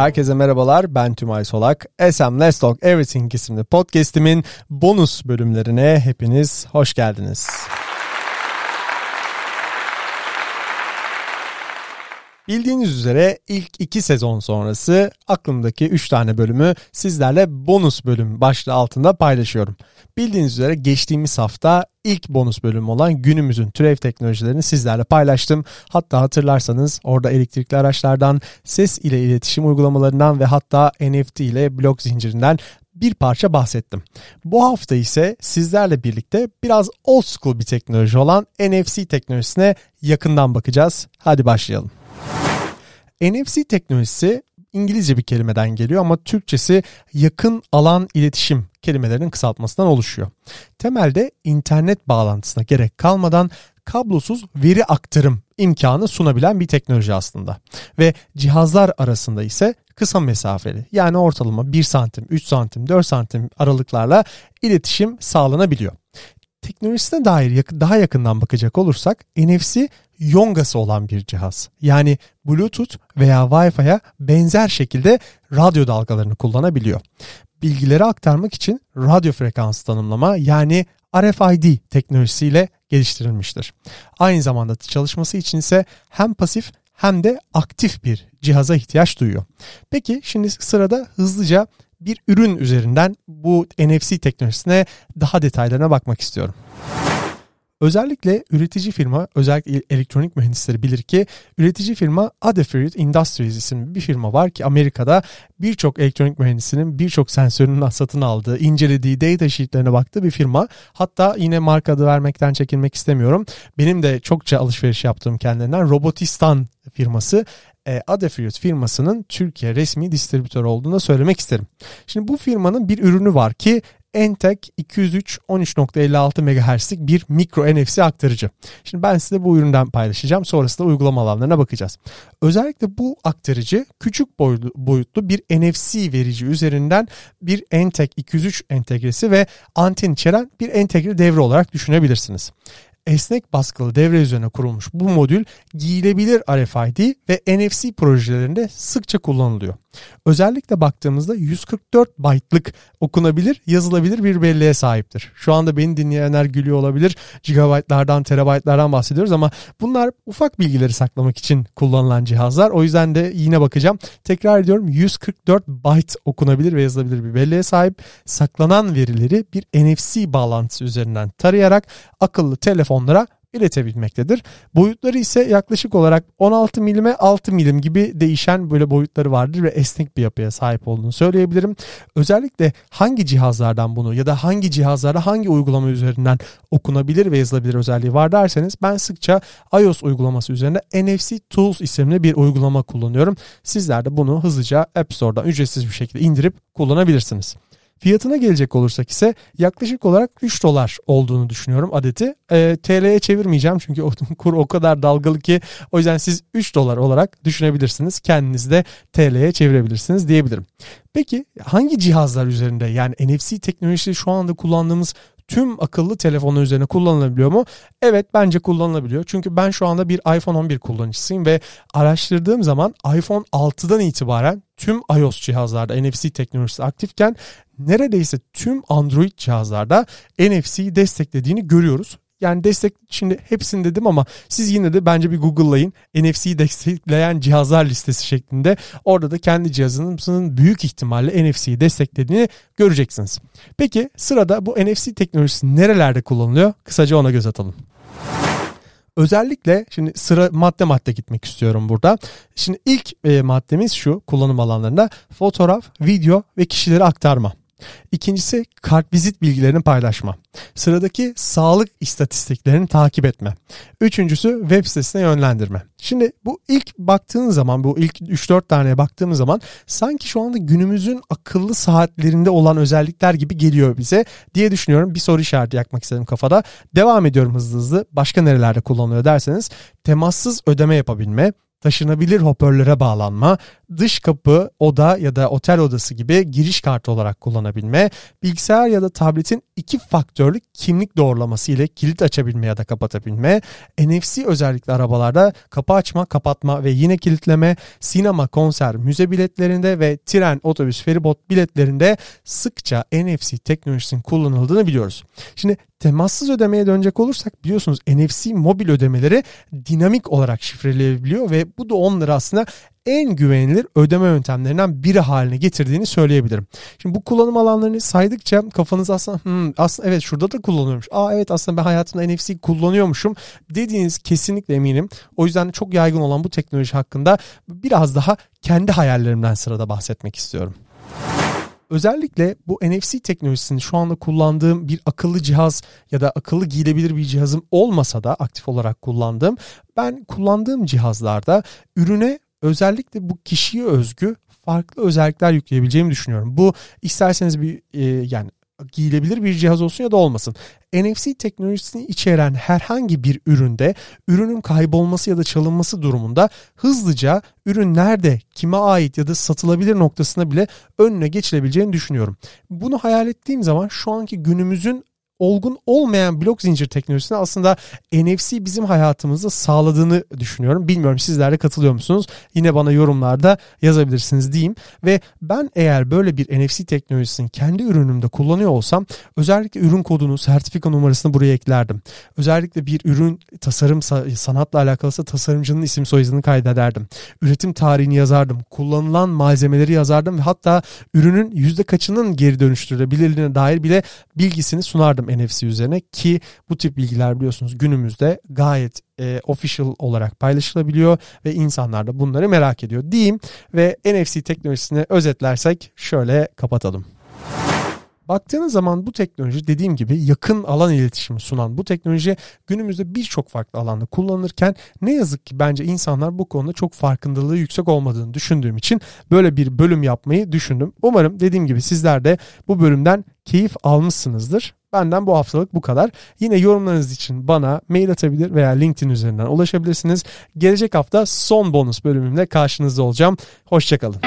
Herkese merhabalar ben Tümay Solak. SM Let's Talk Everything isimli podcastimin bonus bölümlerine hepiniz hoş geldiniz. Bildiğiniz üzere ilk iki sezon sonrası aklımdaki 3 tane bölümü sizlerle bonus bölüm başlığı altında paylaşıyorum. Bildiğiniz üzere geçtiğimiz hafta ilk bonus bölüm olan günümüzün türev teknolojilerini sizlerle paylaştım. Hatta hatırlarsanız orada elektrikli araçlardan, ses ile iletişim uygulamalarından ve hatta NFT ile blok zincirinden bir parça bahsettim. Bu hafta ise sizlerle birlikte biraz old school bir teknoloji olan NFC teknolojisine yakından bakacağız. Hadi başlayalım. NFC teknolojisi İngilizce bir kelimeden geliyor ama Türkçesi yakın alan iletişim kelimelerinin kısaltmasından oluşuyor. Temelde internet bağlantısına gerek kalmadan kablosuz veri aktarım imkanı sunabilen bir teknoloji aslında. Ve cihazlar arasında ise kısa mesafeli yani ortalama 1 santim, 3 santim, 4 santim aralıklarla iletişim sağlanabiliyor. Teknolojisine dair daha yakından bakacak olursak NFC yongası olan bir cihaz. Yani Bluetooth veya Wi-Fi'ye benzer şekilde radyo dalgalarını kullanabiliyor. Bilgileri aktarmak için radyo frekans tanımlama yani RFID teknolojisiyle geliştirilmiştir. Aynı zamanda çalışması için ise hem pasif hem de aktif bir cihaza ihtiyaç duyuyor. Peki şimdi sırada hızlıca bir ürün üzerinden bu NFC teknolojisine daha detaylarına bakmak istiyorum. Özellikle üretici firma, özellikle elektronik mühendisleri bilir ki üretici firma Adafruit Industries isimli bir firma var ki Amerika'da birçok elektronik mühendisinin birçok sensörünün satın aldığı, incelediği, data sheetlerine baktığı bir firma. Hatta yine marka adı vermekten çekinmek istemiyorum. Benim de çokça alışveriş yaptığım kendilerinden Robotistan firması e, Adafruit firmasının Türkiye resmi distribütör olduğunu söylemek isterim. Şimdi bu firmanın bir ürünü var ki Entek 203 13.56 MHz'lik bir mikro NFC aktarıcı. Şimdi ben size bu üründen paylaşacağım. Sonrasında uygulama alanlarına bakacağız. Özellikle bu aktarıcı küçük boyutlu bir NFC verici üzerinden bir Entek 203 entegresi ve anten içeren bir entegre devre olarak düşünebilirsiniz esnek baskılı devre üzerine kurulmuş bu modül giyilebilir RFID ve NFC projelerinde sıkça kullanılıyor. Özellikle baktığımızda 144 byte'lık okunabilir, yazılabilir bir belleğe sahiptir. Şu anda beni dinleyenler gülüyor olabilir. Gigabyte'lardan, terabaytlardan bahsediyoruz ama bunlar ufak bilgileri saklamak için kullanılan cihazlar. O yüzden de yine bakacağım. Tekrar ediyorum 144 byte okunabilir ve yazılabilir bir belleğe sahip. Saklanan verileri bir NFC bağlantısı üzerinden tarayarak akıllı telefonlara iletebilmektedir. Boyutları ise yaklaşık olarak 16 milime 6 milim gibi değişen böyle boyutları vardır ve esnek bir yapıya sahip olduğunu söyleyebilirim. Özellikle hangi cihazlardan bunu ya da hangi cihazlarda hangi uygulama üzerinden okunabilir ve yazılabilir özelliği var derseniz ben sıkça iOS uygulaması üzerinde NFC Tools isimli bir uygulama kullanıyorum. Sizler de bunu hızlıca App Store'dan ücretsiz bir şekilde indirip kullanabilirsiniz. Fiyatına gelecek olursak ise yaklaşık olarak 3 dolar olduğunu düşünüyorum adeti. E, TL'ye çevirmeyeceğim çünkü o kur o kadar dalgalı ki o yüzden siz 3 dolar olarak düşünebilirsiniz. Kendiniz de TL'ye çevirebilirsiniz diyebilirim. Peki hangi cihazlar üzerinde yani NFC teknolojisi şu anda kullandığımız tüm akıllı telefonlar üzerine kullanılabiliyor mu? Evet bence kullanılabiliyor. Çünkü ben şu anda bir iPhone 11 kullanıcısıyım ve araştırdığım zaman iPhone 6'dan itibaren tüm iOS cihazlarda NFC teknolojisi aktifken neredeyse tüm Android cihazlarda NFC desteklediğini görüyoruz. Yani destek şimdi hepsini dedim ama siz yine de bence bir Google'layın. NFC'yi destekleyen cihazlar listesi şeklinde. Orada da kendi cihazınızın büyük ihtimalle NFC'yi desteklediğini göreceksiniz. Peki sırada bu NFC teknolojisi nerelerde kullanılıyor? Kısaca ona göz atalım. Özellikle şimdi sıra madde madde gitmek istiyorum burada. Şimdi ilk e, maddemiz şu kullanım alanlarında fotoğraf, video ve kişileri aktarma. İkincisi kartvizit bilgilerini paylaşma. Sıradaki sağlık istatistiklerini takip etme. Üçüncüsü web sitesine yönlendirme. Şimdi bu ilk baktığın zaman bu ilk 3-4 taneye baktığımız zaman sanki şu anda günümüzün akıllı saatlerinde olan özellikler gibi geliyor bize diye düşünüyorum. Bir soru işareti yakmak istedim kafada. Devam ediyorum hızlı hızlı. Başka nerelerde kullanılıyor derseniz temassız ödeme yapabilme, taşınabilir hoparlöre bağlanma, dış kapı, oda ya da otel odası gibi giriş kartı olarak kullanabilme, bilgisayar ya da tabletin iki faktörlü kimlik doğrulaması ile kilit açabilme ya da kapatabilme, NFC özellikli arabalarda kapı açma, kapatma ve yine kilitleme, sinema, konser, müze biletlerinde ve tren, otobüs, feribot biletlerinde sıkça NFC teknolojisinin kullanıldığını biliyoruz. Şimdi temassız ödemeye dönecek olursak biliyorsunuz NFC mobil ödemeleri dinamik olarak şifreleyebiliyor ve bu da onları aslında en güvenilir ödeme yöntemlerinden biri haline getirdiğini söyleyebilirim. Şimdi bu kullanım alanlarını saydıkça kafanız aslında hmm, aslında evet şurada da kullanıyormuş. Aa evet aslında ben hayatımda NFC kullanıyormuşum dediğiniz kesinlikle eminim. O yüzden çok yaygın olan bu teknoloji hakkında biraz daha kendi hayallerimden sırada bahsetmek istiyorum. Özellikle bu NFC teknolojisini şu anda kullandığım bir akıllı cihaz ya da akıllı giyilebilir bir cihazım olmasa da aktif olarak kullandığım ben kullandığım cihazlarda ürüne özellikle bu kişiye özgü farklı özellikler yükleyebileceğimi düşünüyorum. Bu isterseniz bir e, yani giyilebilir bir cihaz olsun ya da olmasın. NFC teknolojisini içeren herhangi bir üründe ürünün kaybolması ya da çalınması durumunda hızlıca ürün nerede, kime ait ya da satılabilir noktasına bile önüne geçilebileceğini düşünüyorum. Bunu hayal ettiğim zaman şu anki günümüzün olgun olmayan blok zincir teknolojisini aslında NFC bizim hayatımızda sağladığını düşünüyorum. Bilmiyorum sizler de katılıyor musunuz? Yine bana yorumlarda yazabilirsiniz diyeyim. Ve ben eğer böyle bir NFC teknolojisini kendi ürünümde kullanıyor olsam özellikle ürün kodunu, sertifika numarasını buraya eklerdim. Özellikle bir ürün tasarım sanatla alakalısa tasarımcının isim soyadını kaydederdim. Üretim tarihini yazardım. Kullanılan malzemeleri yazardım ve hatta ürünün yüzde kaçının geri dönüştürülebilirliğine dair bile bilgisini sunardım NFC üzerine ki bu tip bilgiler biliyorsunuz günümüzde gayet e, official olarak paylaşılabiliyor ve insanlar da bunları merak ediyor diyeyim ve NFC teknolojisini özetlersek şöyle kapatalım. Baktığınız zaman bu teknoloji dediğim gibi yakın alan iletişimi sunan bu teknoloji günümüzde birçok farklı alanda kullanılırken ne yazık ki bence insanlar bu konuda çok farkındalığı yüksek olmadığını düşündüğüm için böyle bir bölüm yapmayı düşündüm. Umarım dediğim gibi sizler de bu bölümden keyif almışsınızdır. Benden bu haftalık bu kadar. Yine yorumlarınız için bana mail atabilir veya LinkedIn üzerinden ulaşabilirsiniz. Gelecek hafta son bonus bölümümle karşınızda olacağım. Hoşçakalın.